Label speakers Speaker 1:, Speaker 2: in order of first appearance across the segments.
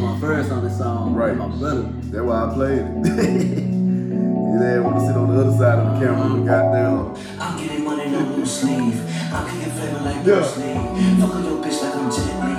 Speaker 1: was my first on the song.
Speaker 2: Right.
Speaker 1: My brother.
Speaker 2: That's why I played it. you there want to sit on the other side of the camera and goddamn.
Speaker 3: I'm getting money, no loose sleeve. I'm kicking flavor like
Speaker 2: Yeah.
Speaker 3: Bruce Lee. Fuck a little bitch like I'm Jet Li.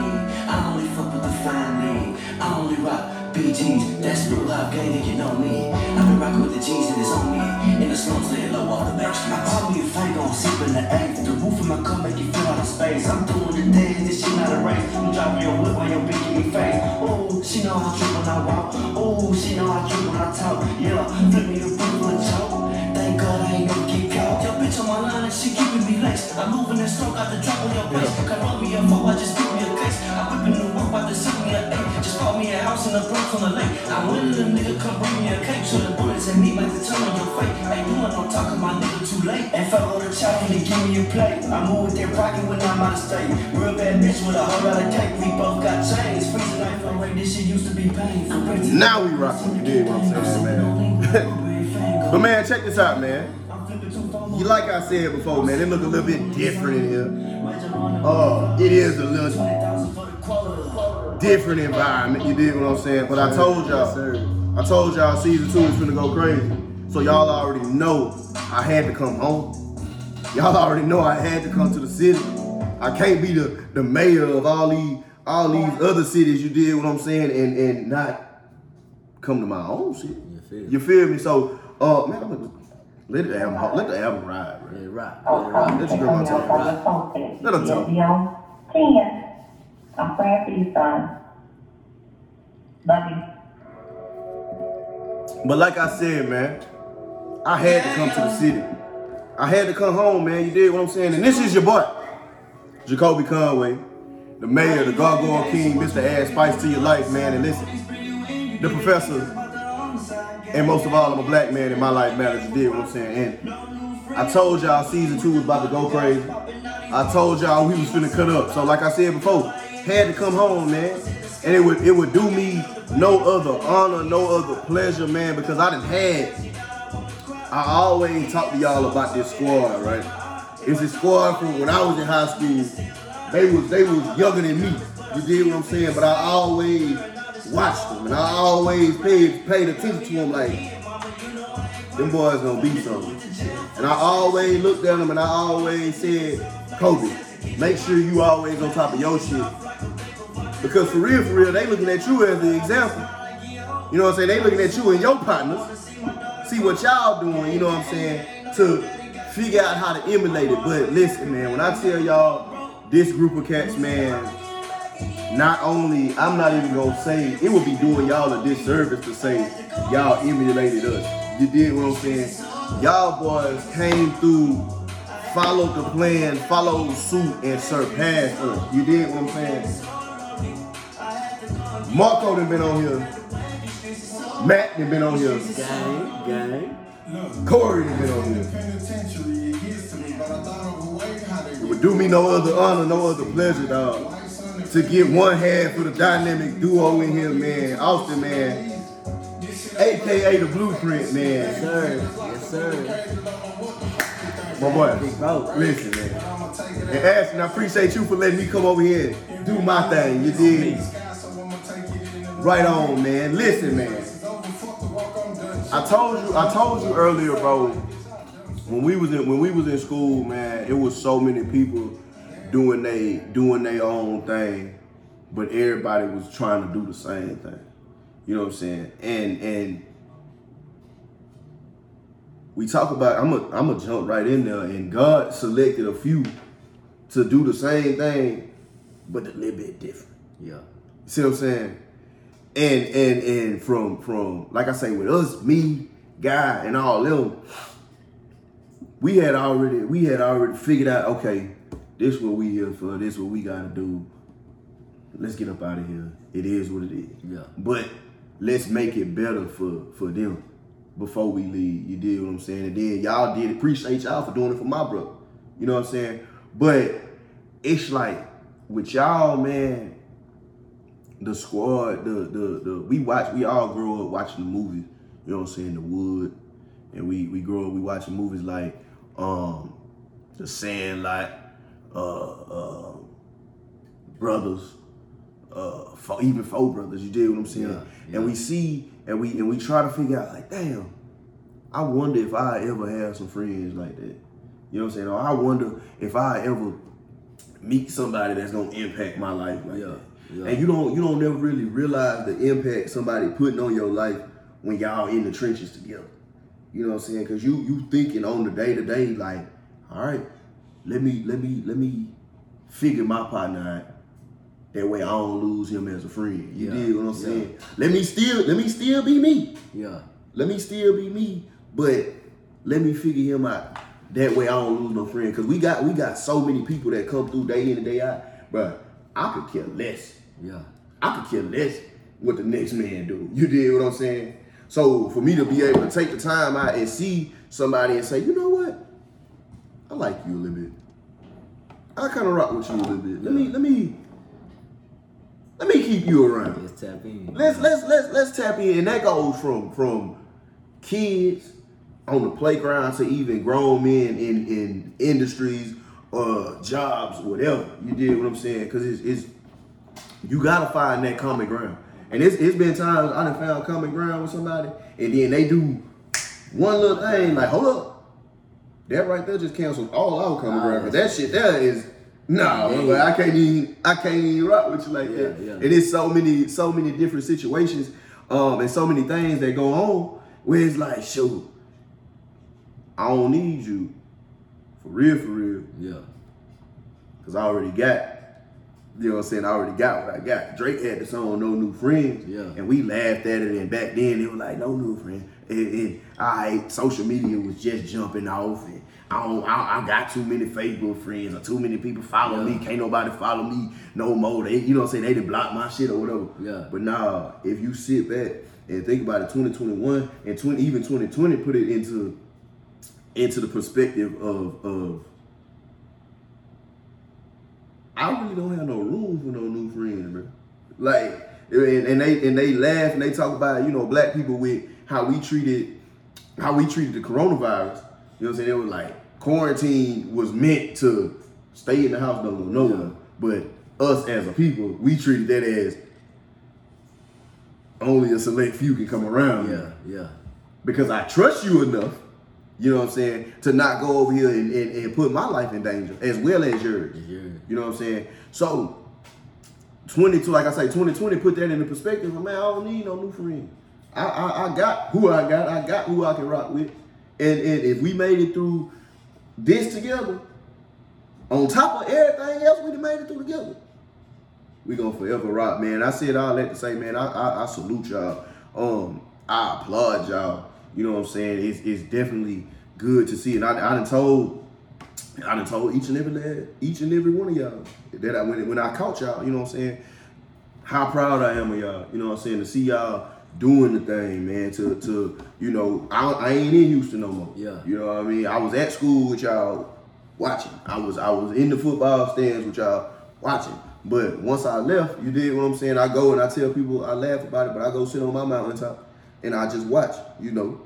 Speaker 3: I only fuck with the fine family. I only rock BGs. That's blue live gang, and you know me. I've been rocking with the G's and it's on me. In the slums, laying low off the back streets. I call me a fake on sip in the eighth. The roof of my car make you feel out of space. I'm doing the dance, this shit not a race. I'm driving your whip while your bitch give me face. Oh, she know how I trip when I walk. Oh, she know how I trip when I talk. Yeah, flip me the roof with a choke. Thank God I ain't gonna get caught. Your bitch on my line and she keeping me laced. I'm moving and slow, got the drop on your face. Come roll me a four, I just give me a case. I'm whipping the work, about to send me a. Just me a house in the Bronx on the lake. I'm winning the nigga, come bring me a cake. So the bullets and the turn on your face. Ain't doing no talking, my nigga too late. And fuck all the chopping to give me a plate. I move with that rocket when I'm out of state. Real bad bitch with a whole lot of cake. We both got chains. Freezing life rate, this shit used to be pain. I'm ready to-
Speaker 2: Now we rocking. You dig what I'm saying, man? but man, check this out, man. You like I said before, man, it look a little bit different in here. Uh, it is a little different environment. You dig what I'm saying? But I told y'all, I told y'all season two is finna go crazy. So y'all already know I had to come home. Y'all already know I had to come to the city. I can't be the, the mayor of all these all these other cities. You did what I'm saying, and and not come to my own city.
Speaker 1: You feel me?
Speaker 2: You feel me? So, uh, man, I'm gonna let the album let the album ride,
Speaker 1: Let
Speaker 2: man.
Speaker 1: it rock. Let it rock.
Speaker 2: Let your girl tell you. Let her talk.
Speaker 4: Be on 10. I'm praying for you, son. Love you.
Speaker 2: But like I said, man, I had to come to the city. I had to come home, man. You did what I'm saying, and this is your boy, Jacolby Conway, the mayor, the Gargoyle King, Mr. Add Spice to your life, man. And listen, the professor, and most of all, I'm a black man in my life matters. You did what I'm saying, and I told y'all season two was about to go crazy. I told y'all we was finna cut up. So like I said before, had to come home, man. And it would it would do me no other honor, no other pleasure, man, because I done had. I always talk to y'all about this squad, right? It's a squad from when I was in high school. They was they was younger than me. You did what I'm saying? But I always watched them and I always paid paid attention to them like them boys gonna be something. And I always looked at them and I always said, Kobe, make sure you always on top of your shit. Because for real, for real, they looking at you as the example. You know what I'm saying? They looking at you and your partners. See what y'all doing, you know what I'm saying? To figure out how to emulate it. But listen, man, when I tell y'all this group of cats, man, not only, I'm not even gonna say, it would be doing y'all a disservice to say y'all emulated us. You did what I'm saying? Y'all boys came through, followed the plan, followed suit, and surpassed us. You did what I'm saying? Marquo done been on here. Mack done been on here.
Speaker 1: Gang, gang.
Speaker 2: Cori done been on here. It would do me no other honor, no other pleasure, dog. To get one hand for the dynamic duo in here, man. Austin, man. AKA the
Speaker 1: Blu'Print,
Speaker 2: man.
Speaker 1: Yes, sir. Yes, sir.
Speaker 2: My boy. Listen, man. And Ashton, I appreciate you for letting me come over here and do my thing. You did. Right on, man. Listen, man. I told you, I told you earlier, bro. When we was in when we was in school, man, it was so many people doing they doing their own thing, but everybody was trying to do the same thing. You know what I'm saying? And and we talk about I'm a I'm gonna jump right in there, and God selected a few to do the same thing, but a little bit different.
Speaker 1: Yeah.
Speaker 2: See what I'm saying? And and and from from like I say with us, me, guy, and all them, we had already we had already figured out. Okay, this what we here for. This what we gotta do. Let's get up out of here. It is what it is.
Speaker 1: Yeah.
Speaker 2: But let's make it better for for them before we leave. You did what I'm saying? And then y'all did appreciate y'all for doing it for my brother. You know what I'm saying? But it's like with y'all, man, the squad, the the the we watch we all grow up watching the movies, you know what I'm saying, The Wood. And we we grow up we watching movies like um The Sandlot, uh uh Brothers, uh, even four brothers. You did what I'm saying?
Speaker 1: Yeah, yeah.
Speaker 2: And we see and we and we try to figure out like, damn, I wonder if I ever have some friends like that. You know what I'm saying? Or I wonder if I ever meet somebody that's gonna impact my life like
Speaker 1: Yeah,
Speaker 2: that.
Speaker 1: Yeah.
Speaker 2: And you don't you don't never really realize the impact somebody putting on your life when y'all in the trenches together. You know what I'm saying? Cause you you thinking on the day to day like, all right, let me let me let me figure my partner out. That way I don't lose him as a friend. You
Speaker 1: Yeah,
Speaker 2: did what I'm
Speaker 1: yeah.
Speaker 2: saying? Let me still let me still be me.
Speaker 1: Yeah.
Speaker 2: Let me still be me, but let me figure him out. That way I don't lose no friend. Cause we got we got so many people that come through day in and day out. Bruh, I could care less.
Speaker 1: Yeah.
Speaker 2: I could care less what the next man do. You did what I'm saying? So for me to be able to take the time out and see somebody and say, you know what? I like you a little bit. I kind of rock with you a little bit. Let me let me let me keep you around.
Speaker 1: Let's tap in.
Speaker 2: Let's let's let's let's tap in, and that goes from from kids on the playground to even grown men in in industries, uh, jobs, whatever. You did what I'm saying? Because it's it's you gotta find that common ground. And it's it's been times I done found common ground with somebody, and then they do one little thing like, hold up, that right there just canceled all our common ground. But that shit there is no,
Speaker 1: Yeah.
Speaker 2: I can't even I can't even rock with you like
Speaker 1: Yeah,
Speaker 2: that.
Speaker 1: yeah.
Speaker 2: It is so many so many different situations, um, and so many things that go on where it's like, shoot, I don't need you for real, for real.
Speaker 1: Yeah.
Speaker 2: Cause I already got, you know what I'm saying? I already got what I got. Drake had the song No New Friends.
Speaker 1: Yeah.
Speaker 2: And we laughed at it and back then it was like no new friends. And, and I social media was just jumping off and I don't I, I got too many Facebook friends or too many people follow
Speaker 1: Yeah.
Speaker 2: me. Can't nobody follow me no more. They you know what I'm saying? They done block my shit or whatever.
Speaker 1: Yeah.
Speaker 2: But nah, if you sit back and think about it, 2021 and 20 even 2020 put it into into the perspective of of I really don't have no room for no new friends, bro. Like, and, and they and they laugh and they talk about you know black people with how we treated how we treated the coronavirus. You know what I'm saying? It was like quarantine was meant to stay in the house, don't go nowhere. But us as a people, we treated that as only a select few can come around.
Speaker 1: Yeah. Yeah.
Speaker 2: Because I trust you enough, you know what I'm saying, to not go over here and, and, and put my life in danger as well as yours.
Speaker 1: Yeah.
Speaker 2: You know what I'm saying? So 22, like I say, 2020 put that into perspective. Man, I don't need no new friend. I, I I got who I got. I got who I can rock with. And and if we made it through this together, on top of everything else we made it through together, we gonna forever rock, man. I said all that to say, man, I I, I salute y'all. Um, I applaud y'all. You know what I'm saying? It's it's definitely good to see it. I, I done told I done told each and every lad, each and every one of y'all that I when when I caught y'all, you know what I'm saying, how proud I am of y'all. You know what I'm saying to see y'all doing the thing, man. To to you know, I, I ain't in Houston no more.
Speaker 1: Yeah.
Speaker 2: You know what I mean? I was at school with y'all watching. I was I was in the football stands with y'all watching. But once I left, you did what I'm saying. I go and I tell people I laugh about it, but I go sit on my mountaintop and I just watch, you know,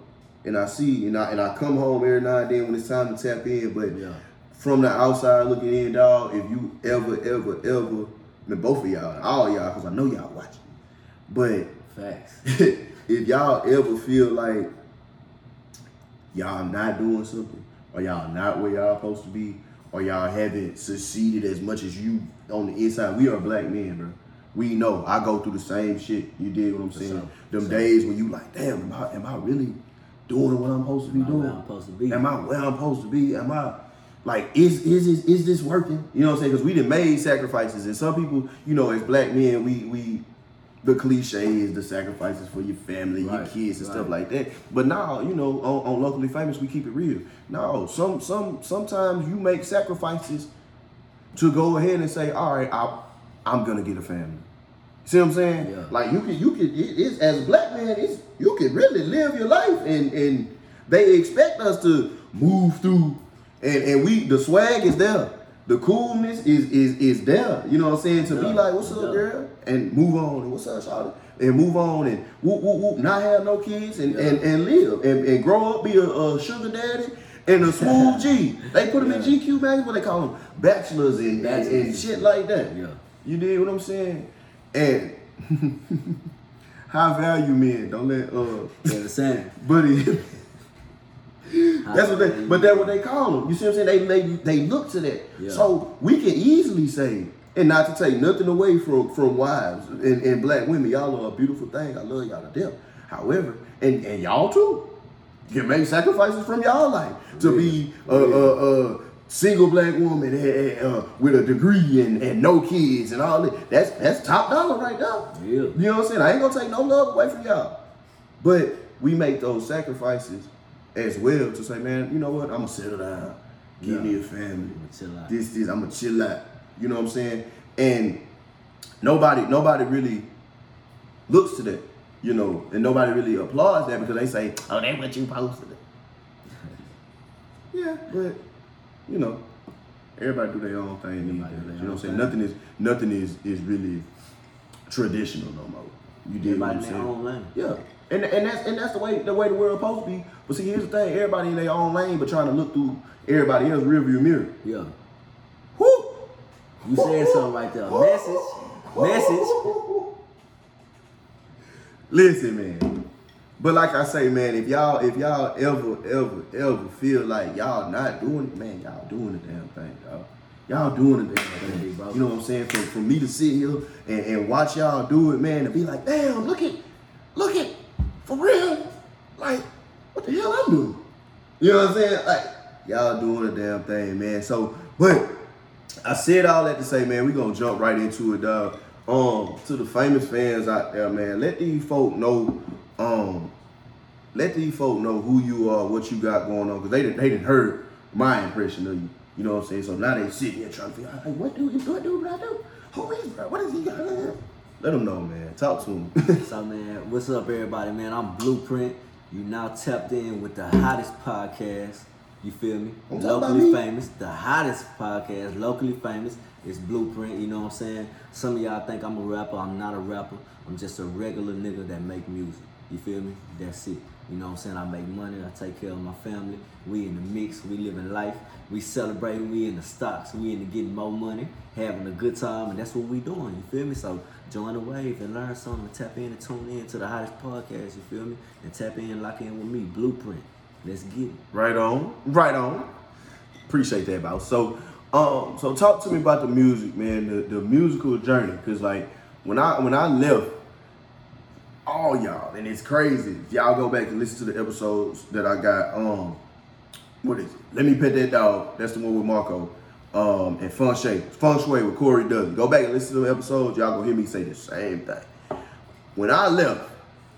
Speaker 2: and I see and I and I come home every now and then when it's time to tap in. But
Speaker 1: Yeah.
Speaker 2: from the outside looking in, dog, if you ever, ever, ever, I mean, both of y'all, all y'all, because I know y'all watching. But
Speaker 1: Facts.
Speaker 2: if y'all ever feel like y'all not doing something, or y'all not where y'all supposed to be, or y'all haven't succeeded as much as you on the inside, we are black men, bro. We know. I go through the same shit. You did what I'm saying.
Speaker 1: sure.
Speaker 2: Them
Speaker 1: sure.
Speaker 2: days when you like, damn, am I, am I really doing what I'm supposed to be
Speaker 1: Am
Speaker 2: doing?
Speaker 1: I'm supposed to be?
Speaker 2: Am I where I'm supposed to be? Am I like is is is, is this working? You know what I'm saying? Because we done made sacrifices, and some people, you know, as black men, we we the cliche is the sacrifices for your family, your kids, and stuff like that. But now, you know, on, on locally famous, we keep it real. No, some some sometimes you make sacrifices to go ahead and say, all right, I, I'm gonna get a family. See what I'm saying?
Speaker 1: Yeah.
Speaker 2: Like you can, you can. It, it's as a black man, it's you can really live your life, and and they expect us to move through, and and we the swag is there, the coolness is is is there. You know what I'm saying? To be like, what's up,
Speaker 1: Yeah.
Speaker 2: girl, and move on, and what's up, Charlotte, and move on, and whoop whoop whoop, not have no kids, and and, and live, and, and grow up, be a, a sugar daddy. And a smooth G. They put them in GQ magazine, what they call them, bachelors and, and, and shit like that.
Speaker 1: Yeah.
Speaker 2: You did what I'm saying? And high value men, don't let uh
Speaker 1: You understand?
Speaker 2: buddy. That's what they, but that's what they call them. You see what I'm saying? They they, they look to that.
Speaker 1: Yeah.
Speaker 2: So we can easily say, and not to take nothing away from from wives and, and black women, y'all are a beautiful thing. I love y'all to death. However, and and y'all too, can make sacrifices from y'all life to be a, uh, a single black woman eh, eh, uh, with a degree and, and no kids and all that. That's that's top dollar right now.
Speaker 1: Yeah.
Speaker 2: You know what I'm saying? I ain't gonna take no love away from y'all. But we make those sacrifices as well to say, man, you know what? I'm gonna settle down, give
Speaker 1: Yeah.
Speaker 2: me a family.
Speaker 1: Out.
Speaker 2: This, this, I'm gonna chill out. You know what I'm saying? And nobody, nobody really looks to that, you know, and nobody really applauds that because they say, oh, that's what you posted. yeah, but you know, everybody do their own thing these days.
Speaker 1: their
Speaker 2: You know what I'm saying? Nothing is, nothing is, is really traditional no more. You did what
Speaker 1: Everybody
Speaker 2: saying?
Speaker 1: own lane.
Speaker 2: Yeah. And, and that's and that's the way the way the world supposed to be. But see, here's the thing: everybody in their own lane, but trying to look through everybody else's rearview mirror.
Speaker 1: Yeah.
Speaker 2: Whoo!
Speaker 1: You said something right there. Message. Message.
Speaker 2: Listen, man. But like I say, man, if y'all if y'all ever ever ever feel like y'all not doing it, man, y'all doing the damn thing, y'all. Y'all doing the damn thing,
Speaker 1: bro.
Speaker 2: You know what I'm saying? For, for me to sit here and, and watch y'all do it, man, and be like, damn, look at, look at, for real, like, what the hell I'm doing? You know what I'm saying? Like, y'all doing the damn thing, man. So, but I said all that to say, man, we gonna jump right into it, dog. Um, to the famous fans out there, man, let these folk know, um, let these folk know who you are, what you got going on, because they didn't they didn't heard my impression of you. You know what I'm saying? So now they sitting here trying to figure out, hey, what do what do what I do? Who is bro? What is he got? Let them know, man. Talk to him.
Speaker 1: So man, what's up everybody, man? I'm Blu'Print. You now tapped in with the hottest podcast. You feel me?
Speaker 2: Don't
Speaker 1: Locally
Speaker 2: me.
Speaker 1: famous. The hottest podcast, locally famous, is Blu'Print. You know what I'm saying? Some of y'all think I'm a rapper. I'm not a rapper. I'm just a regular nigga that make music. You feel me? That's it. You know what I'm saying? I make money. I take care of my family. We in the mix. We living life. We celebrating. We in the stocks. We in the getting more money, having a good time, and that's what we doing. You feel me? So join the wave and learn something. Tap in and tune in to the hottest podcast. You feel me? And tap in, lock in with me. Blu'Print. Let's get it.
Speaker 2: Right on. Right on. Appreciate that, boss. So, um, so talk to me about the music, man. The the musical journey, cause like when I when I left, all y'all, and it's crazy. If y'all go back and listen to the episodes that I got. Um, what is it? Let me pet that dog. That's the one with Marquo. Um, and Feng Shui, Feng Shui with Cori Dudley. Go back and listen to the episodes. Y'all gonna hear me say the same thing. When I left,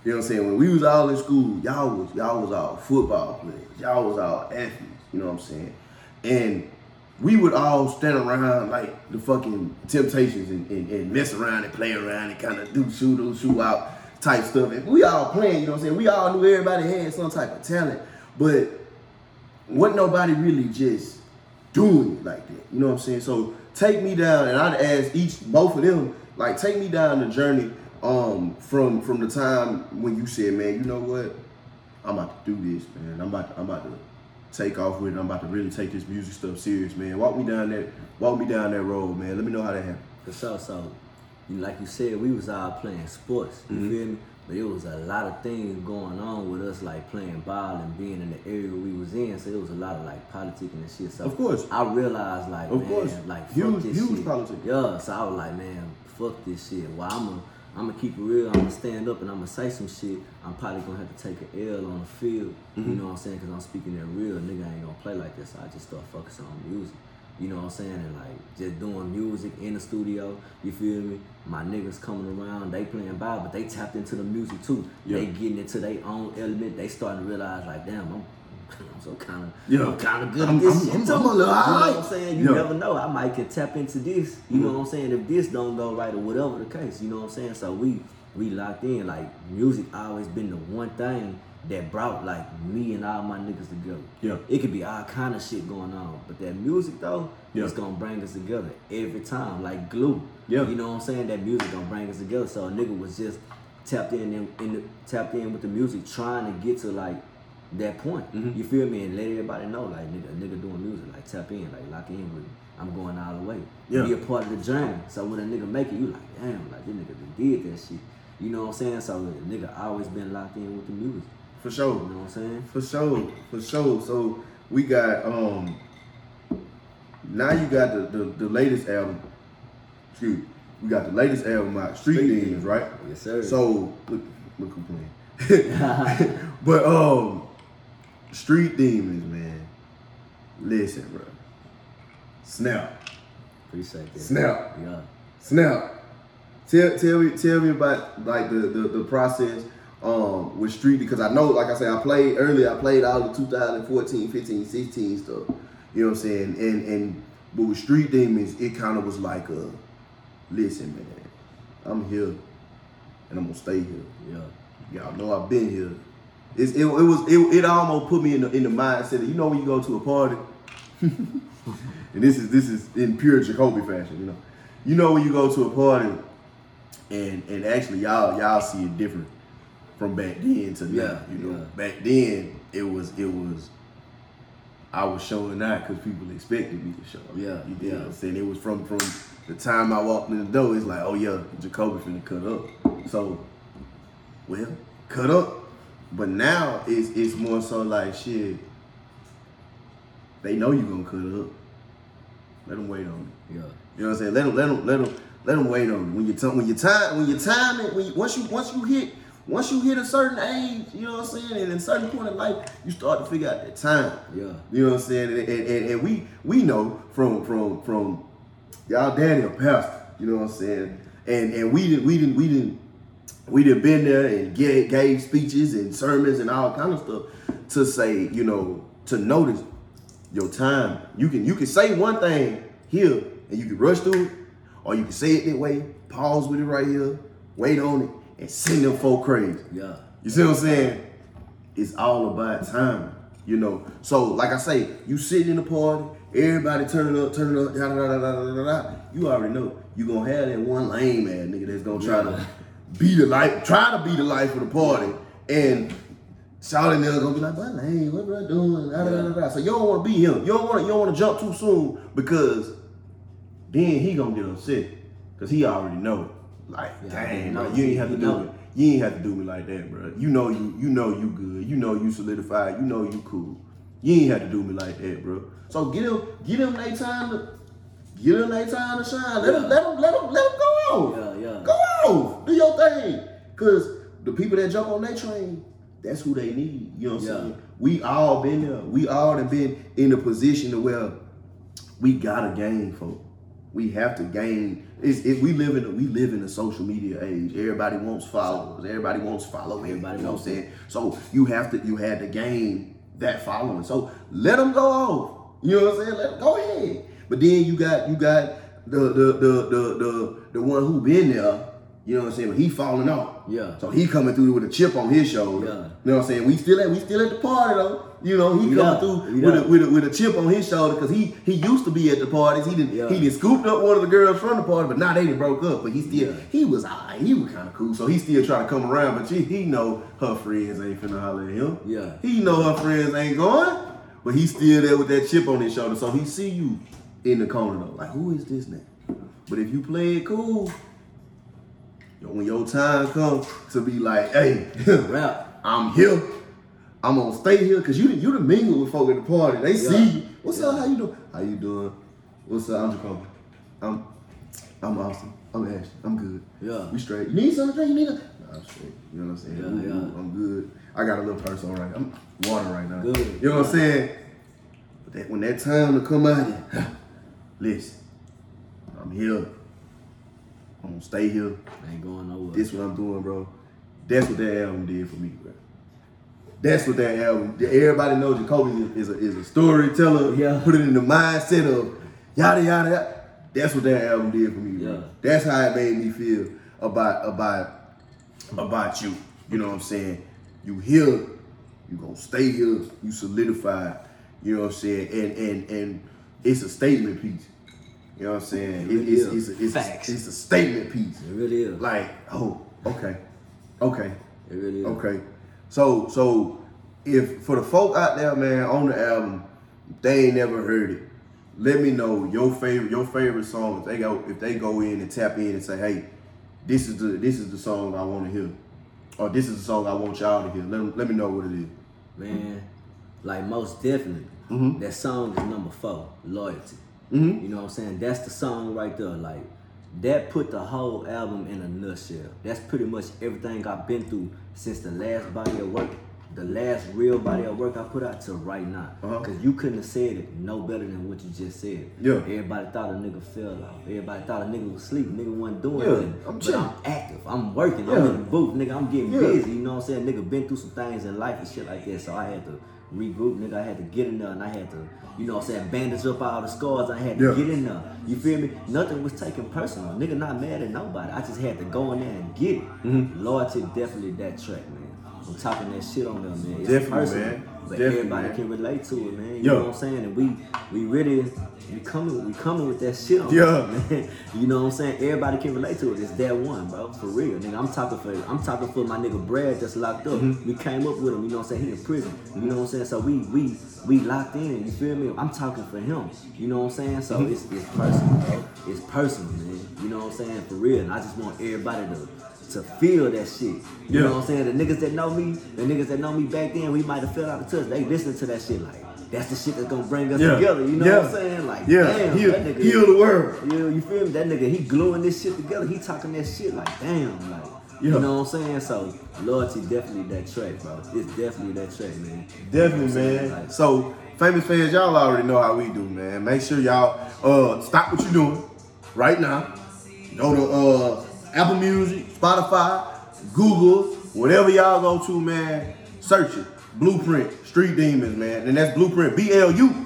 Speaker 2: you know what I'm saying? When we was all in school, y'all was y'all was all football players. Y'all was all athletes. You know what I'm saying? And we would all stand around like the fucking Temptations and, and, and mess around and play around and kind of do shoot do shoot out type stuff. And we all playing. You know what I'm saying? We all knew everybody had some type of talent, but wasn't nobody really just doing it like that. You know what I'm saying? So take me down, and I'd ask each both of them, like take me down the journey um from from the time when you said, man, you know what? I'm about to do this, man. I'm about to, I'm about to take off with it. I'm about to really take this music stuff serious, man. Walk me down that walk me down that road, man. Let me know how that happened.
Speaker 1: For sure. So, like you said, we was all playing sports. You
Speaker 2: Mm-hmm.
Speaker 1: feel me? But it was a lot of things going on with us, like playing ball and being in the area we was in. So it was a lot of like politicking and shit. So
Speaker 2: Of course.
Speaker 1: I realized like,
Speaker 2: Of
Speaker 1: man,
Speaker 2: course.
Speaker 1: like fuck
Speaker 2: Huge-
Speaker 1: this
Speaker 2: huge
Speaker 1: shit.
Speaker 2: politics.
Speaker 1: Yeah. So I was like, man, fuck this shit. Well, I'm gonna I'm gonna keep it real. I'm gonna stand up and I'm gonna say some shit. I'm probably gonna have to take an L on the field.
Speaker 2: Mm-hmm.
Speaker 1: You know what I'm saying? Cause I'm speaking that real. Nigga ain't gonna play like this. So I just start focusing on music. You know what I'm saying? And like just doing music in the studio. You feel me? My niggas coming around, they playing ball, but they tapped into the music too.
Speaker 2: Yeah.
Speaker 1: They getting into their own element. They starting to realize like, damn, I'm, I'm so kind of,
Speaker 2: Yeah.
Speaker 1: I'm kind of good
Speaker 2: I'm-
Speaker 1: at this
Speaker 2: I'm-
Speaker 1: shit
Speaker 2: I'm-. I'm little
Speaker 1: you know what I'm saying? You
Speaker 2: Yeah. Mm-hmm.
Speaker 1: never know. I might can tap into this. You know what I'm saying? If this don't go right or whatever the case, you know what I'm saying? So we we locked in. Like music always been the one thing that brought like me and all my niggas together.
Speaker 2: Yeah.
Speaker 1: It could be all kind of shit going on, but that music though,
Speaker 2: Yeah.
Speaker 1: it's gonna bring us together every time, like glue.
Speaker 2: Yeah.
Speaker 1: You know what I'm saying? That music gonna bring us together. So a nigga was just tapped in in, in the, tapped in with the music, trying to get to like that point.
Speaker 2: Mm-hmm.
Speaker 1: You feel me? And let everybody know, like nigga, nigga doing music, like tap in, like lock in with me. I'm going all the way.
Speaker 2: Yeah.
Speaker 1: Be a part of the journey. So when a nigga make it, you like, damn, like this nigga did that shit. You know what I'm saying? So nigga always been locked in with the music.
Speaker 2: For sure.
Speaker 1: You know what I'm saying?
Speaker 2: For sure, for sure. So we got um now you got the the, the latest album. Excuse me. We got the latest album out, Street,
Speaker 1: Street
Speaker 2: Deamonz,
Speaker 1: Deamonz.
Speaker 2: right?
Speaker 1: Yes, sir.
Speaker 2: So look look who playing. but um Street Deamonz, man. Listen, bro. Snap.
Speaker 1: Appreciate that.
Speaker 2: Snap.
Speaker 1: Yeah.
Speaker 2: Snap. Tell tell me tell me about like the the, the process um with Street because I know like I said I played earlier I played all the 2014, 15, 16 stuff. You know what I'm saying? And and but with Street Deamonz it kind of was like a listen man, I'm here and I'm gonna stay here.
Speaker 1: Yeah.
Speaker 2: Y'all know I've been here. It's, it, it was it, it almost put me in the in the mindset of you know when you go to a party and this is this is in pure Jacolby fashion, you know. You know when you go to a party and and actually y'all y'all see it different from back then to now. You know,
Speaker 1: yeah.
Speaker 2: back then it was it was I was showing out because people expected me to show up.
Speaker 1: Yeah,
Speaker 2: you
Speaker 1: yeah.
Speaker 2: know what I'm saying? It was from from the time I walked in the door, it's like, oh yeah, Jacolby finna cut up. So, well, cut up. But now it's it's more so like shit. They know you gonna cut up. Let them wait on it.
Speaker 1: Yeah.
Speaker 2: You know what I'm saying? Let them, let them, let them, let them wait on it. When you time, when you time, when you time it, when you, once you once you hit once you hit a certain age, you know what I'm saying, and in a certain point in life, you start to figure out that time.
Speaker 1: Yeah.
Speaker 2: You know what I'm saying? And, and, and, we we know from from from y'all daddy a pastor. You know what I'm saying? And and we didn't we didn't we didn't we didn't been there and gave, gave speeches and sermons and all kind of stuff to say you know to notice your time. You can you can say one thing here and you can rush through it, or you can say it that way, pause with it right here, wait on it, and send them folk crazy.
Speaker 1: Yeah.
Speaker 2: You see what I'm saying? It's all about time, you know. So, like I say, you sitting in the party, everybody turning up, turning up, da da da da da da da. da. You already know you gonna have that one lame ass nigga that's gonna try
Speaker 1: Yeah.
Speaker 2: to be the life, try to be the life of the party, and Shouting there gonna be like, but lame, what bro doing? Da, da, da, da, da. So you don't wanna be him. You don't wanna you don't wanna jump too soon because then he gonna get upset. Cause he already know it. Like,
Speaker 1: Yeah,
Speaker 2: dang, bro, you ain't have to do it. You ain't have to do me like that, bro. You know you you know you good. You know you solidified. You know you cool. You ain't have to do me like that, bro. So get him, get him their time to get him their time to shine. Let him,
Speaker 1: Yeah.
Speaker 2: let him, let him, let him go off.
Speaker 1: Yeah, yeah.
Speaker 2: Go off. Do your thing. Cause the people that jump on that train, that's who they need. You know what I'm
Speaker 1: Yeah.
Speaker 2: saying? We all been there. We all have been in a position to where we gotta gain, folk. We have to gain. It's, it, we live in a, we live in a social media age. Everybody wants followers. Everybody wants following.
Speaker 1: Everybody
Speaker 2: you know what I'm saying? So you have to you had to gain that following. So let them go off. You know what I'm saying? Let them go ahead. But then you got you got the the the the the, the one who been there. You know what I'm saying? But he falling off.
Speaker 1: Yeah.
Speaker 2: So he coming through with a chip on his shoulder.
Speaker 1: Yeah.
Speaker 2: You know what I'm saying? We still at we still at the party though. You know, he
Speaker 1: We
Speaker 2: coming through
Speaker 1: We
Speaker 2: with a, with a with a chip on his shoulder because he he used to be at the parties. He didn't
Speaker 1: Yeah.
Speaker 2: he didn't scooped up one of the girls from the party, but now they done broke up. But he still
Speaker 1: Yeah.
Speaker 2: he was alright. He was kind of cool. So he still trying to come around, but she, he know her friends ain't finna holler at him.
Speaker 1: Yeah.
Speaker 2: He know her friends ain't going, but he's still there with that chip on his shoulder. So he see you in the corner though, like who is this now? But if you play it cool, when your time comes to be like, hey,
Speaker 1: Rap.
Speaker 2: I'm here. I'm gonna stay here because you you done mingle with folk at the party. They see you. What's up? How you doing? How you doing? What's up? I'm Jacolby. I'm I'm Austin. I'm Ashton. I'm good.
Speaker 1: Yeah.
Speaker 2: We straight. You need something to drink? You need a nah, I'm straight. You know what I'm saying?
Speaker 1: Yeah,
Speaker 2: Ooh,
Speaker 1: yeah.
Speaker 2: I'm good. I got a little purse on right. I'm water right now.
Speaker 1: Good.
Speaker 2: You know what I'm saying? But that, when that time to come out here, listen, I'm here. I'm gonna stay here.
Speaker 1: Ain't going nowhere.
Speaker 2: This what I'm doing, bro. That's what that album did for me, bro. That's what that album. did. Everybody knows Jacolby is a, is a storyteller.
Speaker 1: Yeah.
Speaker 2: Put it in the mindset of yada yada. yada. That's what that album did for me, bro.
Speaker 1: Yeah.
Speaker 2: That's how it made me feel about about about you. You know what I'm saying? You here, you gonna stay here. You solidified. You know what I'm saying? And and and it's a statement piece. You know what I'm saying?
Speaker 1: It really
Speaker 2: it's,
Speaker 1: is.
Speaker 2: it's, a, it's, a,
Speaker 1: Facts.
Speaker 2: it's a statement piece.
Speaker 1: It really is.
Speaker 2: Like, oh, okay, okay,
Speaker 1: it really is.
Speaker 2: okay. So, so if for the folk out there, man, on the album, they ain't never heard it. let me know your favorite your favorite song. If they go if they go in and tap in and say, hey, this is the this is the song I want to hear, or this is the song I want y'all to hear. Let 'em- let me know what it is.
Speaker 1: Man, like most definitely,
Speaker 2: Mhm.
Speaker 1: that song is number four, Loyalty.
Speaker 2: Mhm.
Speaker 1: You know what I'm saying? That's the song right there. Like, that put the whole album in a nutshell. That's pretty much everything I've been through since the last body of work, the last real body of work I put out to right now.
Speaker 2: Uh-huh.
Speaker 1: Cause you couldn't have said it no better than what you just said.
Speaker 2: Yeah.
Speaker 1: Everybody thought a nigga fell off. Everybody thought a nigga was asleep. Nigga wasn't doing
Speaker 2: Yeah,
Speaker 1: nothing.
Speaker 2: I'm
Speaker 1: but. I'm active. I'm working. I'm in the booth. Nigga, I'm getting
Speaker 2: Yeah.
Speaker 1: busy. You know what I'm saying? Nigga been through some things in life and shit like that. So I had to regroup, nigga. I had to get in there and I had to, you know what I'm saying, bandage up all the scars. I had to
Speaker 2: Yeah.
Speaker 1: get in there. You feel me? Nothing was taken personal. Nigga not mad at nobody. I just had to go in there and get it.
Speaker 2: Mm-hmm.
Speaker 1: Loyalty definitely that track, man. I'm talking that shit on them, man. It's
Speaker 2: Definitely,
Speaker 1: personal.
Speaker 2: man.
Speaker 1: But
Speaker 2: Definitely,
Speaker 1: everybody can relate to it, man. You
Speaker 2: Yeah.
Speaker 1: know what I'm saying? And we we really we coming we coming with that shit on
Speaker 2: Yeah.
Speaker 1: us, man. You know what I'm saying? Everybody can relate to it. It's that one, bro. For real. Nigga, I'm talking for I'm talking for my nigga Brad that's locked up.
Speaker 2: Mm-hmm.
Speaker 1: We came up with him, you know what I'm saying? He in prison. You know what I'm saying? So we we we locked in, you feel me? I'm talking for him. You know what I'm saying? So
Speaker 2: Mm-hmm.
Speaker 1: it's it's personal, bro. It's personal, man. You know what I'm saying? For real. And I just want everybody to to feel that shit. You
Speaker 2: Yeah.
Speaker 1: know what I'm saying? The niggas that know me, the niggas that know me back then, we might have fell out of touch. They listen to that shit like that's the shit that's gonna bring us
Speaker 2: Yeah.
Speaker 1: together. You know
Speaker 2: Yeah.
Speaker 1: what I'm saying? Like,
Speaker 2: Yeah,
Speaker 1: damn,
Speaker 2: heal,
Speaker 1: that nigga,
Speaker 2: heal the world.
Speaker 1: you, know, you feel me? That nigga, he gluing this shit together. He talking that shit like, damn, like,
Speaker 2: Yeah.
Speaker 1: you know what I'm saying? So, loyalty definitely that track, bro. It's definitely that track, man.
Speaker 2: Definitely,
Speaker 1: You know what I'm saying?
Speaker 2: man.
Speaker 1: Like,
Speaker 2: So, famous fans, y'all already know how we do, man. Make sure y'all uh stop what you're doing right now. Go to uh Apple Music, Spotify, Google, whatever y'all go to, man. Search it. Blu'Print, Street Deamonz, man. And that's Blu'Print, B L U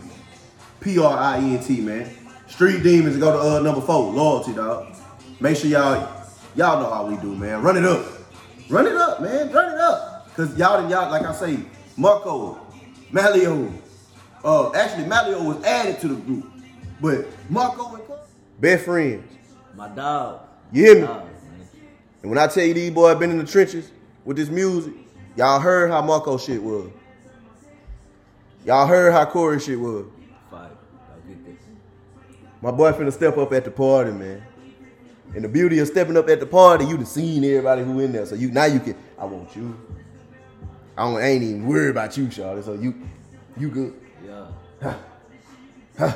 Speaker 2: P R I E N T, man. Street Deamonz, go to uh number four, Loyalty, dog. Make sure y'all y'all know how we do, man. Run it up. Run it up, man. Run it up. Cause y'all and y'all, like I say, Marquo, Malio. Uh actually Malio was added to the group. But Marquo and Cuz- best friends.
Speaker 1: my dog.
Speaker 2: You hear me?
Speaker 1: Dog, man.
Speaker 2: And when I tell you these boys been in the trenches with this music, y'all heard how Marquo shit was. Y'all heard how Cori shit was.
Speaker 1: Fight. I'll get this.
Speaker 2: My boy finna step up at the party, man. And the beauty of stepping up at the party, you done seen everybody who in there. So you now you can, I want you. I, don't, I ain't even worried about you, Charlotte. So you you good.
Speaker 1: Yeah.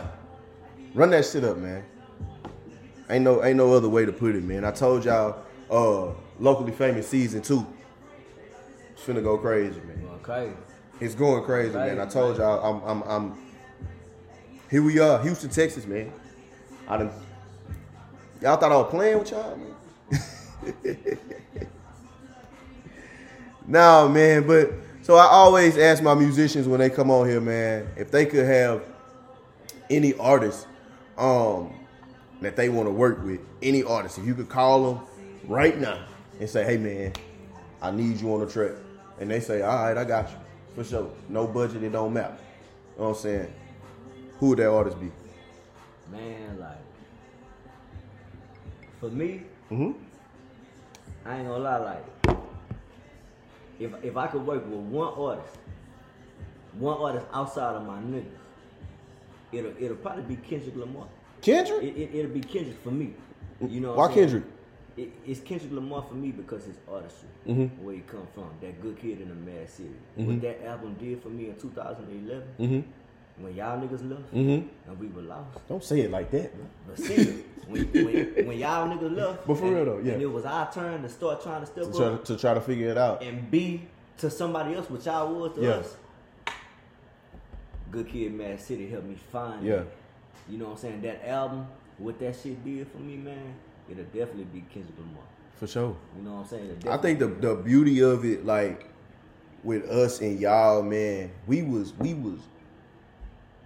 Speaker 2: Run that shit up, man. Ain't no ain't no other way to put it, man. I told y'all uh locally famous season two. It's finna go crazy, man.
Speaker 1: Crazy.
Speaker 2: It's going crazy, man. I told y'all I'm I'm I'm here we are, Houston, Texas, man. I done y'all thought I was playing with y'all, man. nah, man, but so I always ask my musicians when they come on here, man, if they could have any artist um that they want to work with, any artist, if you could call them right now and say, hey man, I need you on the track. And they say, all right, I got you. For sure. No budget, it don't matter. You know what I'm saying? Who would that artist be?
Speaker 1: Man, like, for me,
Speaker 2: Mm-hmm.
Speaker 1: I ain't gonna lie, like, if if I could work with one artist, one artist outside of my niggas, it'll it'll probably be Kendrick Lamar.
Speaker 2: Kendrick?
Speaker 1: It, it, it'll be Kendrick for me. You know
Speaker 2: Why? Kendrick?
Speaker 1: It, it's Kendrick Lamar for me because his artistry,
Speaker 2: Mhm.
Speaker 1: where he come from, that good kid in the Mad City.
Speaker 2: Mhm.
Speaker 1: What that album did for me in 2011,
Speaker 2: Mm-hmm.
Speaker 1: when y'all niggas left
Speaker 2: Mm-hmm.
Speaker 1: and we were lost.
Speaker 2: Don't say it like that.
Speaker 1: But see, when, when, when y'all niggas left,
Speaker 2: But for
Speaker 1: and,
Speaker 2: real though, yeah.
Speaker 1: and it was our turn to start trying to step
Speaker 2: To try,
Speaker 1: up
Speaker 2: to try to figure it out.
Speaker 1: and be to somebody else, what y'all was to
Speaker 2: Yeah.
Speaker 1: us. good kid, m.A.A.d city helped me find.
Speaker 2: Yeah.
Speaker 1: it. You know what I'm saying? That album, what that shit did for me, man, it'll definitely be Kendrick Lamar.
Speaker 2: For sure.
Speaker 1: You know what I'm saying?
Speaker 2: I think the the beauty of it, like with us and y'all, man, we was we was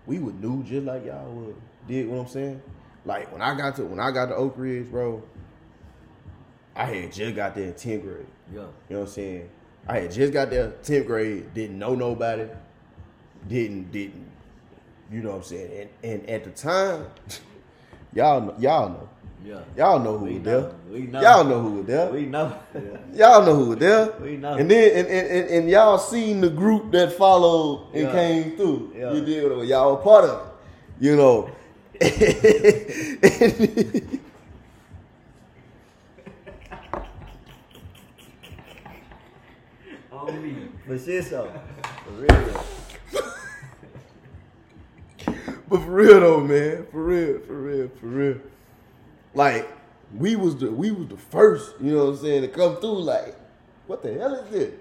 Speaker 2: we were new just like y'all would. Did what I'm saying? Like when I got to when I got to Oak Ridge, bro, I had just got there in 10th grade.
Speaker 1: yeah.
Speaker 2: You know what I'm saying? I had just got there 10th grade, didn't know nobody, didn't didn't you know what I'm saying? And and at the time, y'all know, y'all know.
Speaker 1: Yeah.
Speaker 2: Y'all know who
Speaker 1: We
Speaker 2: was
Speaker 1: know.
Speaker 2: there.
Speaker 1: We know.
Speaker 2: Y'all know who was there.
Speaker 1: We know.
Speaker 2: Y'all know who was there.
Speaker 1: We know.
Speaker 2: And then and, and, and, and y'all seen the group that followed and
Speaker 1: Yeah.
Speaker 2: came through.
Speaker 1: Yeah.
Speaker 2: You did y'all were part of it. You know.
Speaker 1: On me. For shit so. For real.
Speaker 2: But for real though, man, for real, for real, for real. Like we was the we was the first, you know what I'm saying, to come through. Like, what the hell is this?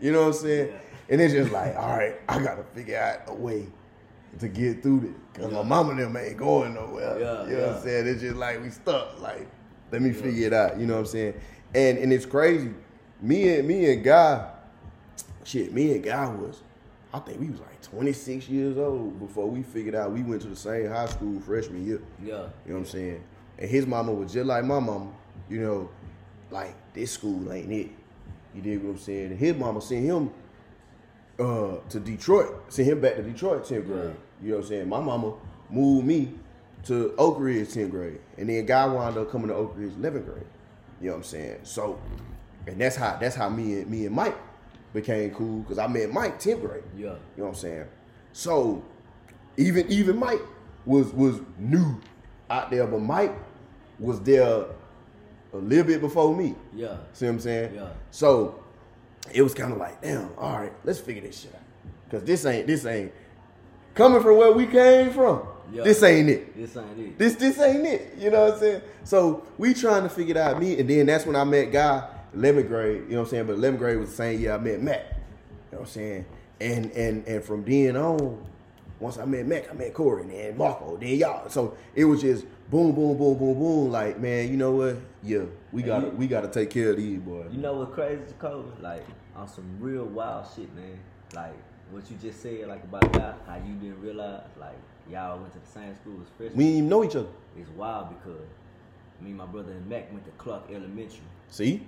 Speaker 2: You know what I'm saying? And it's just like, all right, I gotta figure out a way to get through this. Cause my mama and them ain't going nowhere.
Speaker 1: Yeah,
Speaker 2: you know what. I'm saying? It's just like we stuck. Like, let me figure it out. You know what I'm saying? And and it's crazy. Me and me and Guy, shit, me and Guy was, I think we was like 26 years old before we figured out we went to the same high school freshman year.
Speaker 1: Yeah.
Speaker 2: You know what I'm saying? And his mama was just like my mama, you know, like this school ain't it. You dig what I'm saying? And his mama sent him uh, to Detroit, sent him back to Detroit 10th grade. You know what I'm saying? My mama moved me to Oak Ridge 10th grade. And then guy wound up coming to Oak Ridge 11th grade. You know what I'm saying? So, and that's how that's how me and me and Mike became cool because I met Mike 10th grade.
Speaker 1: Yeah.
Speaker 2: You know what I'm saying? So even even Mike was was new out there, but Mike was there a little bit before me.
Speaker 1: Yeah.
Speaker 2: See what I'm saying?
Speaker 1: Yeah.
Speaker 2: So it was kind of like, damn, all right, let's figure this shit out. Cause this ain't this ain't coming from where we came from.
Speaker 1: Yeah.
Speaker 2: This ain't it.
Speaker 1: This ain't it.
Speaker 2: This this ain't it. You know what I'm saying? So we trying to figure it out. Me and then that's when I met Guy, 11th grade. You know what I'm saying? But 11th grade was the same year I met Matt. You know what I'm saying? And and and from then on, once I met Mack, I met Cori, and then Marquo, then y'all. So it was just boom, boom, boom, boom, boom. Like man, you know what? Yeah, we
Speaker 1: And
Speaker 2: got to
Speaker 1: you-
Speaker 2: we got to take care of these boys.
Speaker 1: You know what crazy, Jacolby? Like on some real wild shit, man. Like what you just said, like about that, how you didn't realize, like y'all went to the same school as freshmen.
Speaker 2: We didn't even know each other.
Speaker 1: It's wild because me and my brother and Mack went to Clark Elementary
Speaker 2: See?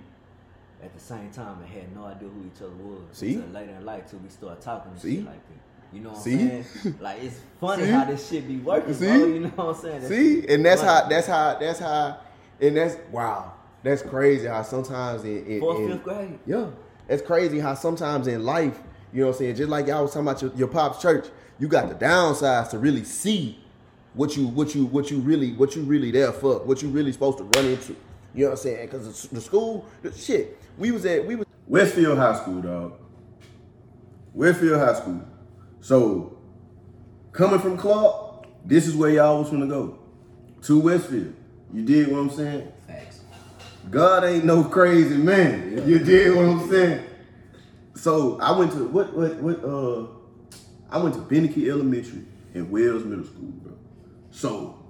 Speaker 1: at the same time and had no idea who each other was.
Speaker 2: See?
Speaker 1: Until later in life, till we started talking and
Speaker 2: See?
Speaker 1: shit like that. You know what
Speaker 2: See?
Speaker 1: I'm saying? Like it's funny
Speaker 2: See?
Speaker 1: how this shit be working,
Speaker 2: See?
Speaker 1: bro. You know what I'm saying? That
Speaker 2: See, and that's
Speaker 1: funny.
Speaker 2: how that's how that's how, and that's wow. That's crazy how sometimes in, in,
Speaker 1: Fourth,
Speaker 2: in-
Speaker 1: fifth grade.
Speaker 2: Yeah, that's crazy how sometimes in life, you know what I'm saying. Just like y'all was talking about your, your pop's church, you got the downsides to really see what you what you what you really what you really there for, what you really supposed to run into. You know what I'm saying? Because the school, the shit, we was at we was
Speaker 5: Westfield High School, dog. Westfield High School. So, coming from Clark, this is where y'all was gonna go. To Westfield. You did what I'm saying?
Speaker 1: Facts.
Speaker 5: God ain't no crazy man. You did what I'm saying? So I went to what what what uh I went to Beneke Elementary and Wells Middle School, bro. So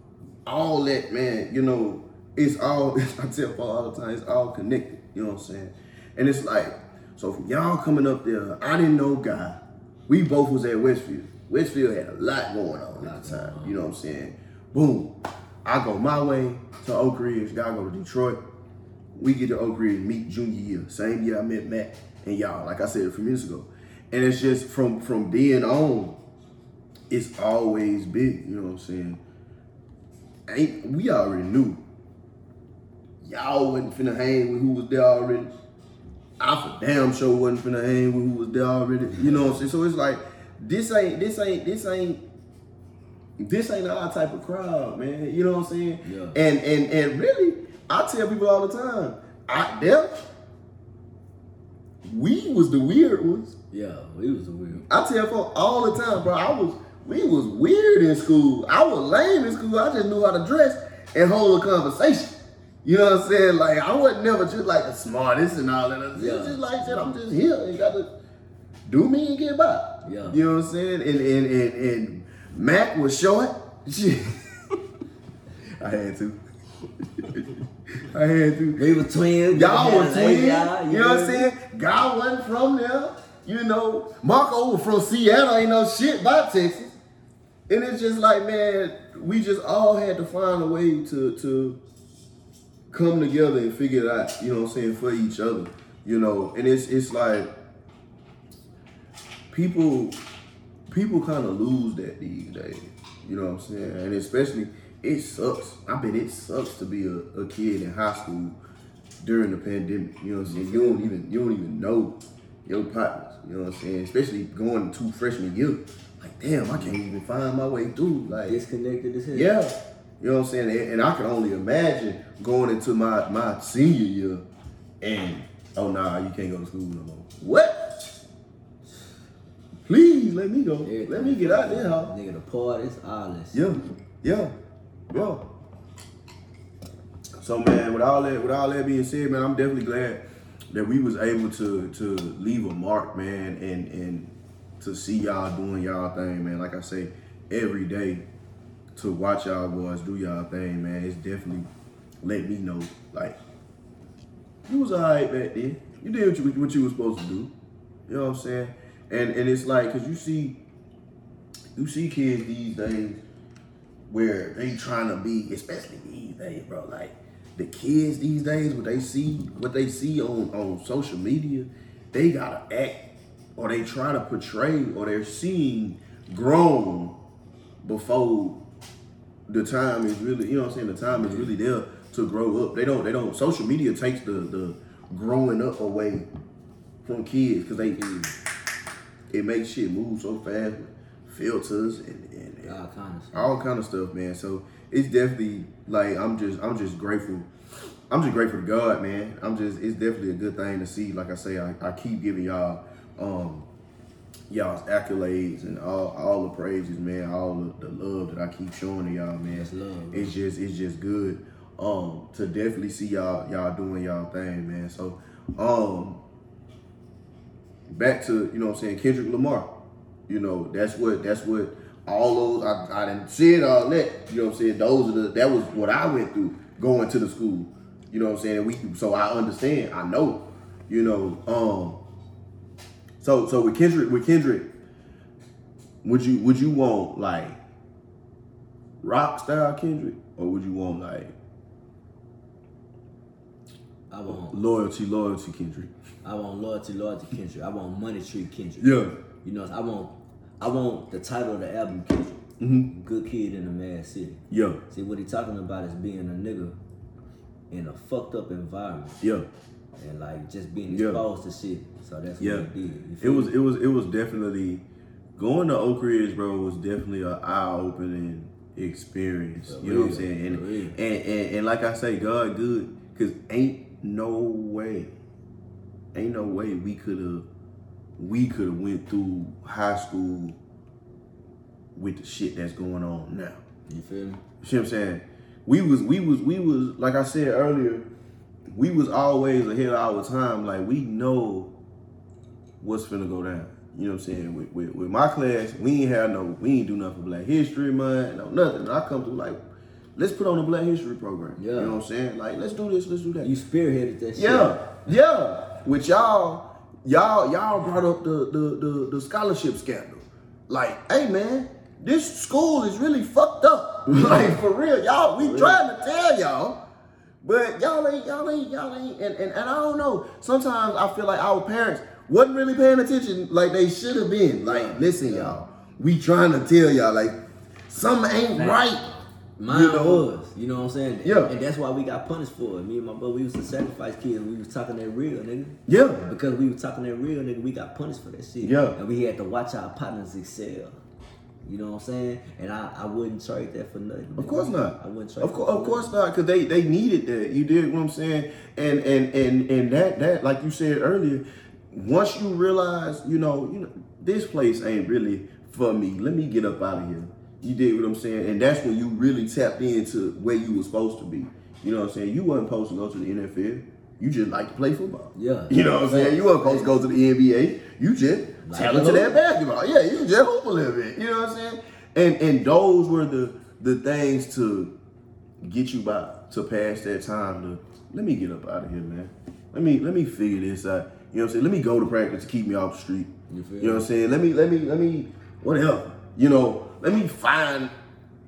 Speaker 5: all that man, you know, it's all I tell Paul all the time, it's all connected. You know what I'm saying? And it's like, so from y'all coming up there, I didn't know guy. We both was at Westfield. Westfield had a lot going on at the time. You know what I'm saying? Boom. I go my way to Oak Ridge, Y'all go to Detroit. We get to Oak Ridge, meet junior year. Same year I met Matt and y'all, like I said a few minutes ago. And it's just from from then on, it's always big, you know what I'm saying? Ain't we already knew. Y'all wasn't finna hang with who was there already. I for damn sure wasn't finna hang with who was there already. You know what I'm saying? So it's like this ain't this ain't this ain't this ain't our type of crowd, man. You know what I'm saying?
Speaker 1: Yeah.
Speaker 5: And and and really, I tell people all the time, out them we was the weird ones.
Speaker 1: Yeah, we was the weird.
Speaker 5: I tell folks all the time, bro. I was we was weird in school. I was lame in school. I just knew how to dress and hold a conversation. You know what I'm saying? Like I wasn't never just like the smartest and all that. It's
Speaker 1: Yeah.
Speaker 5: just like said, I'm just here and got to do me and get by.
Speaker 1: Yeah.
Speaker 5: You know what I'm saying? And and and, and Mack was short. I had to. I had to.
Speaker 1: We were twins.
Speaker 5: Y'all were twins.
Speaker 1: yeah,
Speaker 5: you know what I'm saying? God wasn't from there. You know, Marquo was from Seattle. Ain't no shit about Texas. And it's just like, man, we just all had to find a way to to come together and figure it out. You know what I'm saying for each other. You know, and it's it's like people people kind of lose that these days. You know what I'm saying? And especially, it sucks. I bet it sucks to be a, a kid in high school during the pandemic. You know what I'm saying? You don't even you don't even know your partners. You know what I'm saying? Especially going to freshman year.
Speaker 2: like, damn, I can't even find my way through. Like,
Speaker 1: Disconnected as hell.
Speaker 2: yeah, you know what I'm saying. And, and I can only imagine going into my my senior year, and oh nah, you can't go to school no more. What? Please let me go.
Speaker 1: Everything.
Speaker 2: Let me get out there. huh?
Speaker 1: Nigga, the parties, all this.
Speaker 2: Yeah, yeah, yeah. So man, with all that, with all that being said, man, I'm definitely glad that we was able to to leave a mark, man, and and to see y'all doing y'all thing, man. Like I say, every day to watch y'all boys do y'all thing, man. It's definitely let me know, like you was alright back then. You did what you, what you was supposed to do. You know what I'm saying? And and it's like, cause you see, you see kids these days where they trying to be, especially these days, bro. Like the kids these days, what they see, what they see on on social media, they gotta act or they try to portray or they're seeing grown before the time is really, you know what I'm saying, the time is really there to grow up. They don't, they don't, social media takes the the growing up away from kids because they it makes shit move so fast with filters and, and, and
Speaker 1: All kind of stuff.
Speaker 2: all kind of stuff, man. So it's definitely like I'm just I'm just grateful. I'm just grateful to God, man. I'm just it's definitely a good thing to see. Like I say, I, I keep giving y'all um y'all's accolades and all all the praises, man. All the, the love that I keep showing to y'all, man.
Speaker 1: That's love.
Speaker 2: It's just it's just good. Um to definitely see y'all y'all doing y'all thing, man. So um back to, you know what I'm saying, Kendrick Lamar. You know, that's what that's what all those I, I didn't see it all that. You know what I'm saying? Those are the that was what I went through going to the school. You know what I'm saying? We so I understand, I know, you know. Um so so with Kendrick with Kendrick, would you would you want like rock style Kendrick or would you want like
Speaker 1: I want,
Speaker 2: loyalty, loyalty Kendrick?
Speaker 1: I want loyalty, loyalty Kendrick. I want money tree Kendrick.
Speaker 2: Yeah.
Speaker 1: You know, I want, I want the title of the album Kendrick.
Speaker 2: Mm-hmm.
Speaker 1: Good kid in a m.A.A.d city.
Speaker 2: Yeah.
Speaker 1: See what he talking about is being a nigga in a fucked up environment
Speaker 2: Yeah.
Speaker 1: And like just being
Speaker 2: Yeah.
Speaker 1: exposed to shit. So that's
Speaker 2: Yeah,
Speaker 1: what he did.
Speaker 2: It was
Speaker 1: me?
Speaker 2: it was it was definitely going to Oak Ridge, bro. Was definitely an eye opening experience.
Speaker 1: For
Speaker 2: you know what I'm saying? And, and, and and like I say, God good, cause ain't no way, ain't no way we could have we could have went through high school with the shit that's going on now.
Speaker 1: You feel me?
Speaker 2: You see what I'm saying? We was we was we was like I said earlier, we was always ahead of our time. Like we know what's finna go down. You know what I'm saying? With, with, with my class, we ain't have no, we ain't do nothing for Black History Month, no nothing. And I come through like, let's put on a Black History program.
Speaker 1: Yeah.
Speaker 2: You know what I'm saying? Like, let's do this, let's do that.
Speaker 1: You spearheaded that shit.
Speaker 2: Yeah, yeah. With y'all, y'all, y'all brought up the the the, the scholarship scandal. Like, hey man, this school is really fucked up. like for real, y'all. We trying to tell y'all, but y'all ain't, y'all ain't, y'all ain't. And, and and I don't know. Sometimes I feel like our parents wasn't really paying attention like they should have been. Like, listen, y'all. We trying to tell y'all like something ain't right.
Speaker 1: Mine
Speaker 2: You know?
Speaker 1: was, you know what I'm saying?
Speaker 2: Yeah.
Speaker 1: And that's why we got punished for it. Me and my brother, we used to sacrifice kids. We was talking that real, nigga.
Speaker 2: Yeah.
Speaker 1: Because we was talking that real, nigga, we got punished for that shit.
Speaker 2: Yeah.
Speaker 1: And we had to watch our partners excel. You know what I'm saying? And I, I wouldn't trade that for nothing.
Speaker 2: Of course not.
Speaker 1: I wouldn't trade
Speaker 2: Of course, of course not, because they they needed that. You did what I'm saying, and and and and that that like you said earlier, once you realize, you know, you know, this place ain't really for me. Let me get up out of here. You did what I'm saying, and that's when you really tapped into where you were supposed to be. You know what I'm saying? You wasn't supposed to go to the NFL. You just like to play football.
Speaker 1: Yeah.
Speaker 2: You know what I'm saying? You weren't supposed to go to the NBA. You just talented
Speaker 1: to
Speaker 2: at basketball. Yeah, you can just hoop a little bit. You know what I'm saying? And and those were the the things to get you by to pass that time to let me get up out of here, man. Let me let me figure this out. You know what I'm saying? Let me go to practice to keep me off the street.
Speaker 1: You feel
Speaker 2: know what I'm saying? Let me let me let me whatever. You know, let me find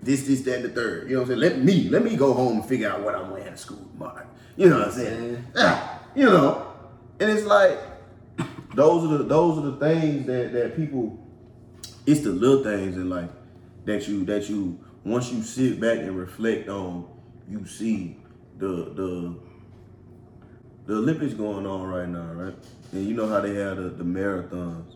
Speaker 2: this, this, that, and the third. You know what I'm saying? Let me let me go home and figure out what I'm wearing to school tomorrow. You know what I'm saying? Ah, you know. And it's like those are the those are the things that that people it's the little things in life that you that you once you sit back and reflect on, you see the the the Olympics going on right now, right? And you know how they have the, the marathons.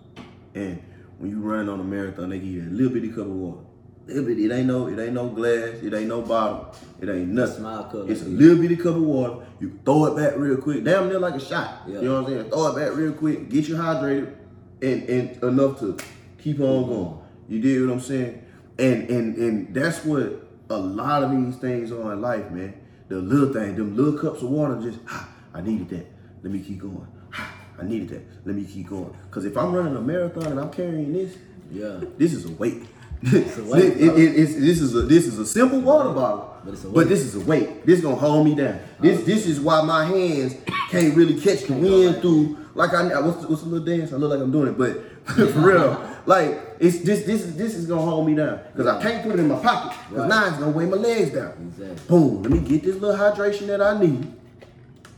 Speaker 2: And when you run on a marathon, they give you a little bitty cup of water. Little bitty, it ain't no, it ain't no glass, it ain't no bottle, it ain't nothing. It's a little bitty cup of water. You throw it back real quick. Damn near like a shot.
Speaker 1: Yeah.
Speaker 2: You know what I'm saying? Throw it back real quick, get you hydrated and, and enough to keep on going. You dig what I'm saying? And and and that's what a lot of these things are in life, man. The little thing, them little cups of water, just ah, I needed that. Let me keep going. Ah, I needed that. Let me keep going. Cause if I'm running a marathon and I'm carrying this,
Speaker 1: Yeah.
Speaker 2: this is a weight.
Speaker 1: It's a weight,
Speaker 2: It- it- it- it's- this is a this is a simple water bottle,
Speaker 1: But it's a
Speaker 2: but this is a weight. This gonna hold me down. This this is why my hands can't really catch the wind through. Like I what's what's a little dance? I look like I'm doing it, but for real, like it's this this is this is gonna hold me down because I can't put it in my pocket because
Speaker 1: Right.
Speaker 2: now it's gonna weigh my legs down.
Speaker 1: Exactly.
Speaker 2: Boom. Let me get this little hydration that I need.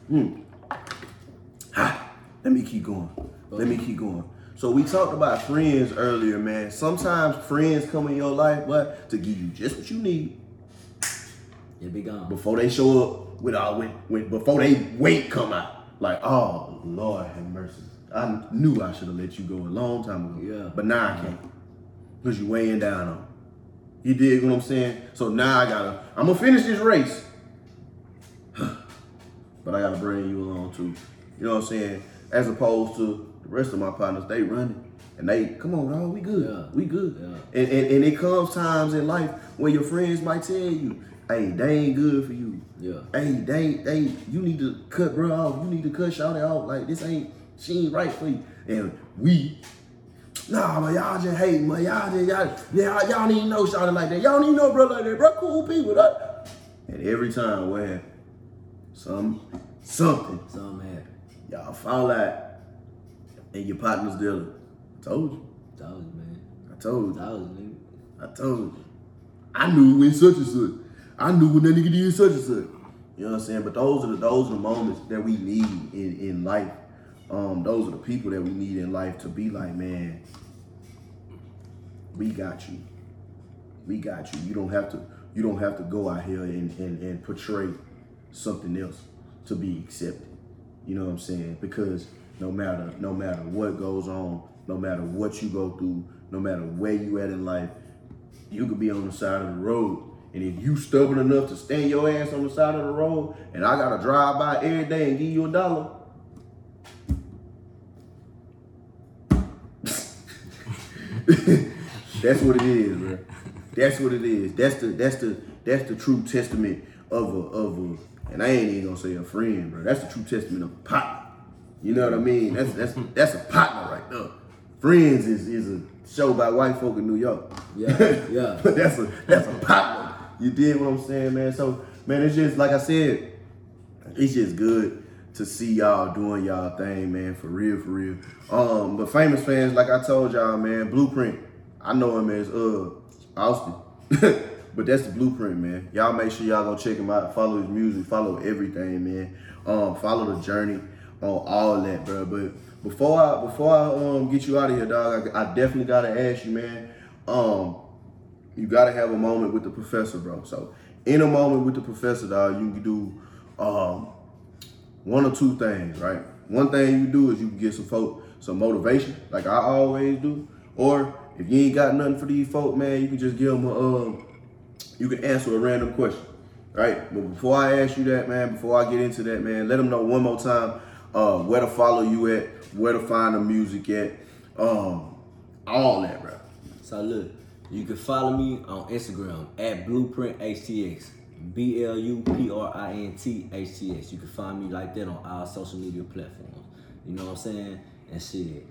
Speaker 2: Hmm. Ah, let me keep going. Let me keep going. So we talked about friends earlier, man. Sometimes friends come in your life, but to give you just what you need
Speaker 1: It be gone.
Speaker 2: before they show up with all with, with before they weight come out. Like, oh Lord have mercy. I knew I should have let you go a long time ago.
Speaker 1: Yeah.
Speaker 2: But now I can't. Because you're weighing down on. me. You dig what I'm saying? So now I gotta I'm gonna finish this race. but I gotta bring you along too. You know what I'm saying? As opposed to the rest of my partners, they running. And they, come on, dog, we good.
Speaker 1: Yeah.
Speaker 2: We good.
Speaker 1: Yeah.
Speaker 2: And, and and it comes times in life where your friends might tell you, hey, they ain't good for you.
Speaker 1: Yeah.
Speaker 2: Hey, they they you need to cut bro off. You need to cut Shawty off. Like this ain't she ain't right for you. And we Nah, man, y'all just hate, man. Y'all just, y'all, y'all, y'all need to know Shawty like that. Y'all need no bro like that. Bro, cool people. That. And every time, happened? Some, something.
Speaker 1: Something happened.
Speaker 2: Y'all fall out. And your partner's dealer. Told you.
Speaker 1: That was man.
Speaker 2: I told you.
Speaker 1: That was nigga.
Speaker 2: I told you. I knew when such and such. I knew when that nigga did such and such. You know what I'm saying? But those are the those are the moments that we need in, in life. Um, those are the people that we need in life to be like, man, we got you. We got you. You don't have to you don't have to go out here and, and, and portray something else to be accepted. You know what I'm saying? Because no matter no matter what goes on, no matter what you go through, no matter where you at in life, you could be on the side of the road. And if you stubborn enough to stand your ass on the side of the road and I gotta drive by every day and give you a dollar. that's what it is, bro. That's what it is. That's the that's the that's the true testament of a of a and I ain't even gonna say a friend, bro. That's the true testament of a partner. You know what I mean? That's that's that's a partner right there. Friends is is a show by white folk in New York.
Speaker 1: Yeah, yeah.
Speaker 2: but that's a that's a partner. You did what I'm saying, man. So man, it's just like I said, it's just good to see y'all doing y'all thing, man, for real, for real. Um, but famous fans, like I told y'all, man, Blu'Print. I know him as uh Austin. but that's the blueprint, man. Y'all make sure y'all go check him out. Follow his music, follow everything, man. Um, follow the journey on all that, bro. But before I before I um get you out of here, dog, I, I definitely gotta ask you, man. Um, you gotta have a moment with the professor, bro. So in a moment with the professor, dog, you can do um one or two things, right? One thing you do is you can get some folk some motivation, like I always do. Or if you ain't got nothing for these folk, man, you can just give them a um, you can answer a random question, right? But before I ask you that, man, before I get into that, man, let them know one more time uh, where to follow you at, where to find the music at, um, all that, bro.
Speaker 1: So look, you can follow me on Instagram at Blu'Print HTX. B L U P R I N T H T X. You can find me like that on our social media platforms. You know what I'm saying? And shit.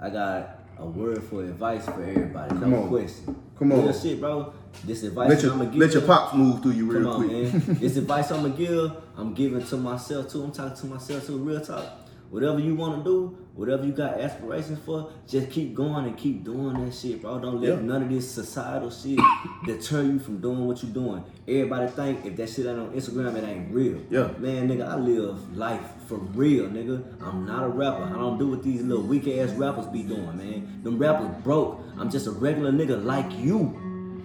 Speaker 1: I got a word for advice for everybody.
Speaker 2: Come
Speaker 1: no
Speaker 2: on.
Speaker 1: question.
Speaker 2: Come on.
Speaker 1: Real shit, bro. This advice
Speaker 2: Let your
Speaker 1: I'm gonna give
Speaker 2: let your pops move through you real
Speaker 1: Come on,
Speaker 2: quick.
Speaker 1: man. this advice I'm gonna give, I'm giving to myself too. I'm talking to myself too. Real talk. Whatever you want to do, whatever you got aspirations for, just keep going and keep doing that shit, bro. Don't let
Speaker 2: Yeah.
Speaker 1: none of this societal shit deter you from doing what you're doing. Everybody think if that shit ain't on Instagram, it ain't real.
Speaker 2: Yeah.
Speaker 1: Man, nigga, I live life for real, nigga. I'm not a rapper. I don't do what these little weak ass rappers be doing, man. Them rappers broke. I'm just a regular nigga like you.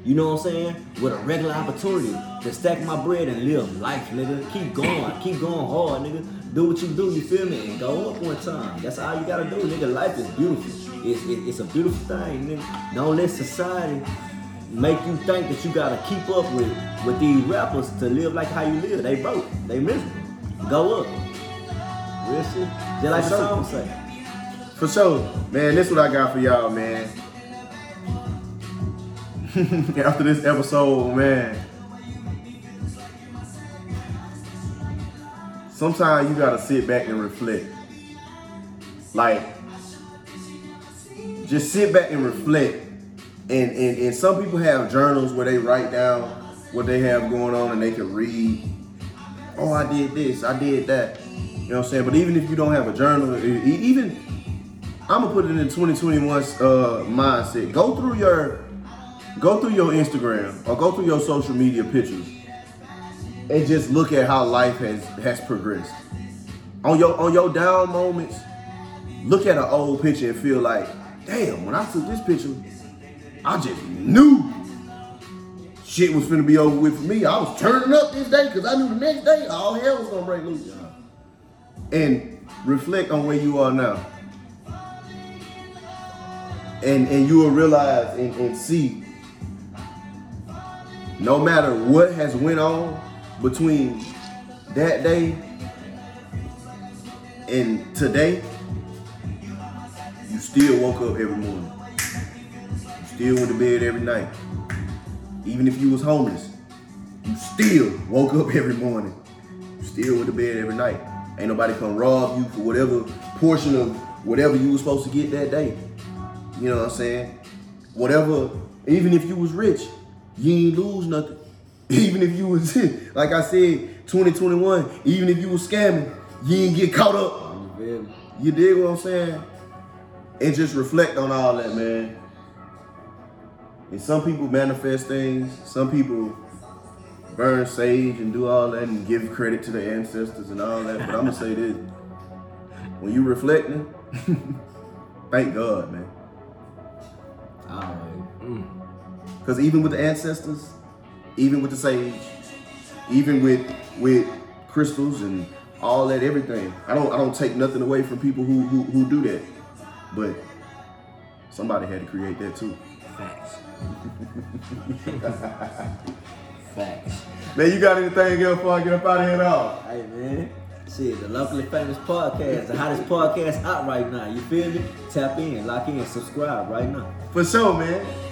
Speaker 1: You know what I'm saying? With a regular opportunity to stack my bread and live life, nigga. Keep going, keep going hard, nigga. Do what you do, you feel me? And go up one time. That's all you gotta do, nigga. Life is beautiful. It's, it, it's a beautiful thing, nigga. Don't let society make you think that you gotta keep up with with these rappers to live like how you live. They broke. They miserable. Go up. Real shit. Just like the song say.
Speaker 2: For sure, man. This is what I got for y'all, man. After this episode, man. Sometimes you gotta sit back and reflect. Like, just sit back and reflect. And, and and some people have journals where they write down what they have going on and they can read. Oh, I did this, I did that. You know what I'm saying? But even if you don't have a journal, even I'm gonna put it in 2021's uh, mindset. Go through your, go through your Instagram or go through your social media pictures, and just look at how life has has progressed. On your on your down moments, look at an old picture and feel like, damn, when I took this picture, I just knew shit was finna be over with for me. I was turning up this day because I knew the next day all hell was gonna break loose. And reflect on where you are now and and you will realize and, and see no matter what has went on between that day and today you still woke up every morning. You still went to bed every night. Even if you was homeless you still woke up every morning. You still went to bed every night. Ain't nobody come rob you for whatever portion of whatever you was supposed to get that day. You know what I'm saying? Whatever, even if you was rich, you ain't lose nothing. Even if you was, like I said, 2021, even if you was scamming, you ain't get caught up.
Speaker 1: You feel?
Speaker 2: You dig what I'm saying? And just reflect on all that, man. And some people manifest things, some people burn sage and do all that and give credit to the ancestors and all that. But I'm gonna say this. When you reflecting, thank God, man.
Speaker 1: Alright. Mm.
Speaker 2: Because even with the ancestors, even with the sage, even with with crystals and all that, everything, I don't I don't take nothing away from people who who, who do that. But somebody had to create that too.
Speaker 1: Facts. Facts.
Speaker 2: Man, you got anything else before I get up out of here now?
Speaker 1: Hey man, shit, the locally famous podcast, the hottest podcast out right now. You feel me? Tap in, lock in, subscribe right now.
Speaker 2: For sure, man.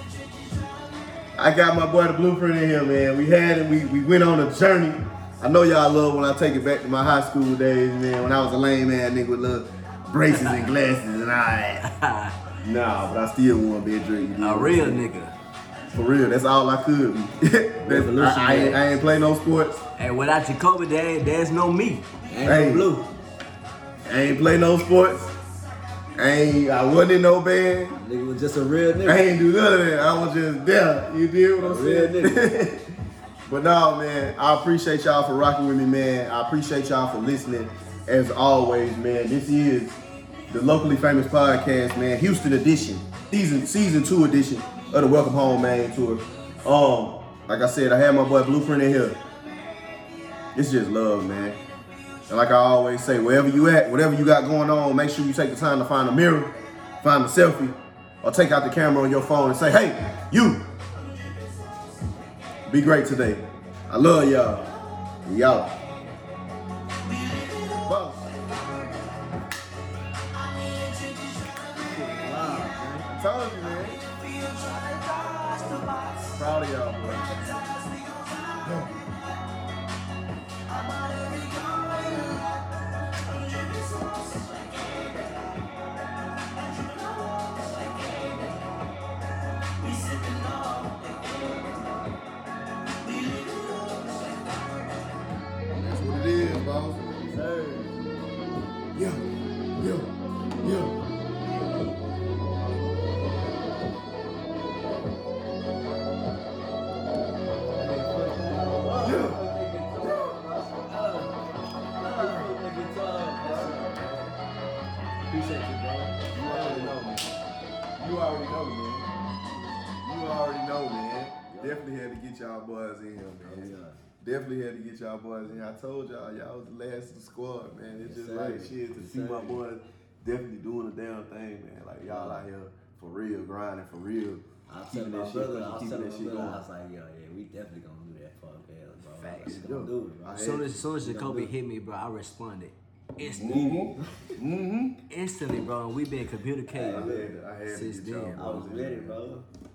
Speaker 2: I got my boy the Blu'Print in here, man. We had it, we, we went on a journey. I know y'all love when I take it back to my high school days, man, when I was a lame man nigga with little braces and glasses and all that. Nah, but I still want to be a Drake.
Speaker 6: A real nigga.
Speaker 2: For real, that's all I could be. That's- I, I, ain't, I ain't play no sports.
Speaker 6: And without Jacolby, there, there's no me.
Speaker 1: Ain't
Speaker 2: Hey.
Speaker 1: no blue.
Speaker 2: I ain't play no sports. I ain't, I wasn't in no band.
Speaker 1: Nigga was just a real nigga.
Speaker 2: I ain't do none of that. I was just there. You did what I'm
Speaker 1: Real
Speaker 2: saying? but no, man, I appreciate y'all for rocking with me, man. I appreciate y'all for listening. As always, man, this is the locally famous podcast, man, Houston edition, season season two edition of the Welcome Home Man tour. Um, like I said, I had my boy Blu'Print in here. It's just love, man. And like I always say, wherever you at, whatever you got going on, make sure you take the time to find a mirror, find a selfie, or take out the camera on your phone and say, hey, you, be great today. I love y'all. We Definitely had to get y'all boys in. I told y'all, y'all was the last of the squad, man. It's
Speaker 1: Yes,
Speaker 2: just like shit to
Speaker 1: Yes,
Speaker 2: see my boys definitely doing the damn thing, man. Like y'all out here for real, grinding for real.
Speaker 1: I was
Speaker 2: keeping
Speaker 1: telling my
Speaker 2: shit
Speaker 1: brother, I was
Speaker 2: keeping
Speaker 1: telling
Speaker 2: that
Speaker 1: my
Speaker 2: shit
Speaker 1: brother,
Speaker 2: going.
Speaker 1: I was like, yo, yeah, we definitely gonna do that podcast, bro.
Speaker 7: Facts.
Speaker 1: We gonna do it, bro.
Speaker 2: I
Speaker 7: As soon as,
Speaker 2: to.
Speaker 7: soon as
Speaker 2: Jacolby
Speaker 7: hit me, bro, I responded instantly.
Speaker 2: Mm-hmm.
Speaker 7: Instantly, bro. And we been
Speaker 2: I
Speaker 7: communicating
Speaker 2: had I had
Speaker 7: since then.
Speaker 1: I was
Speaker 2: brothers in
Speaker 1: ready, bro. I was ready.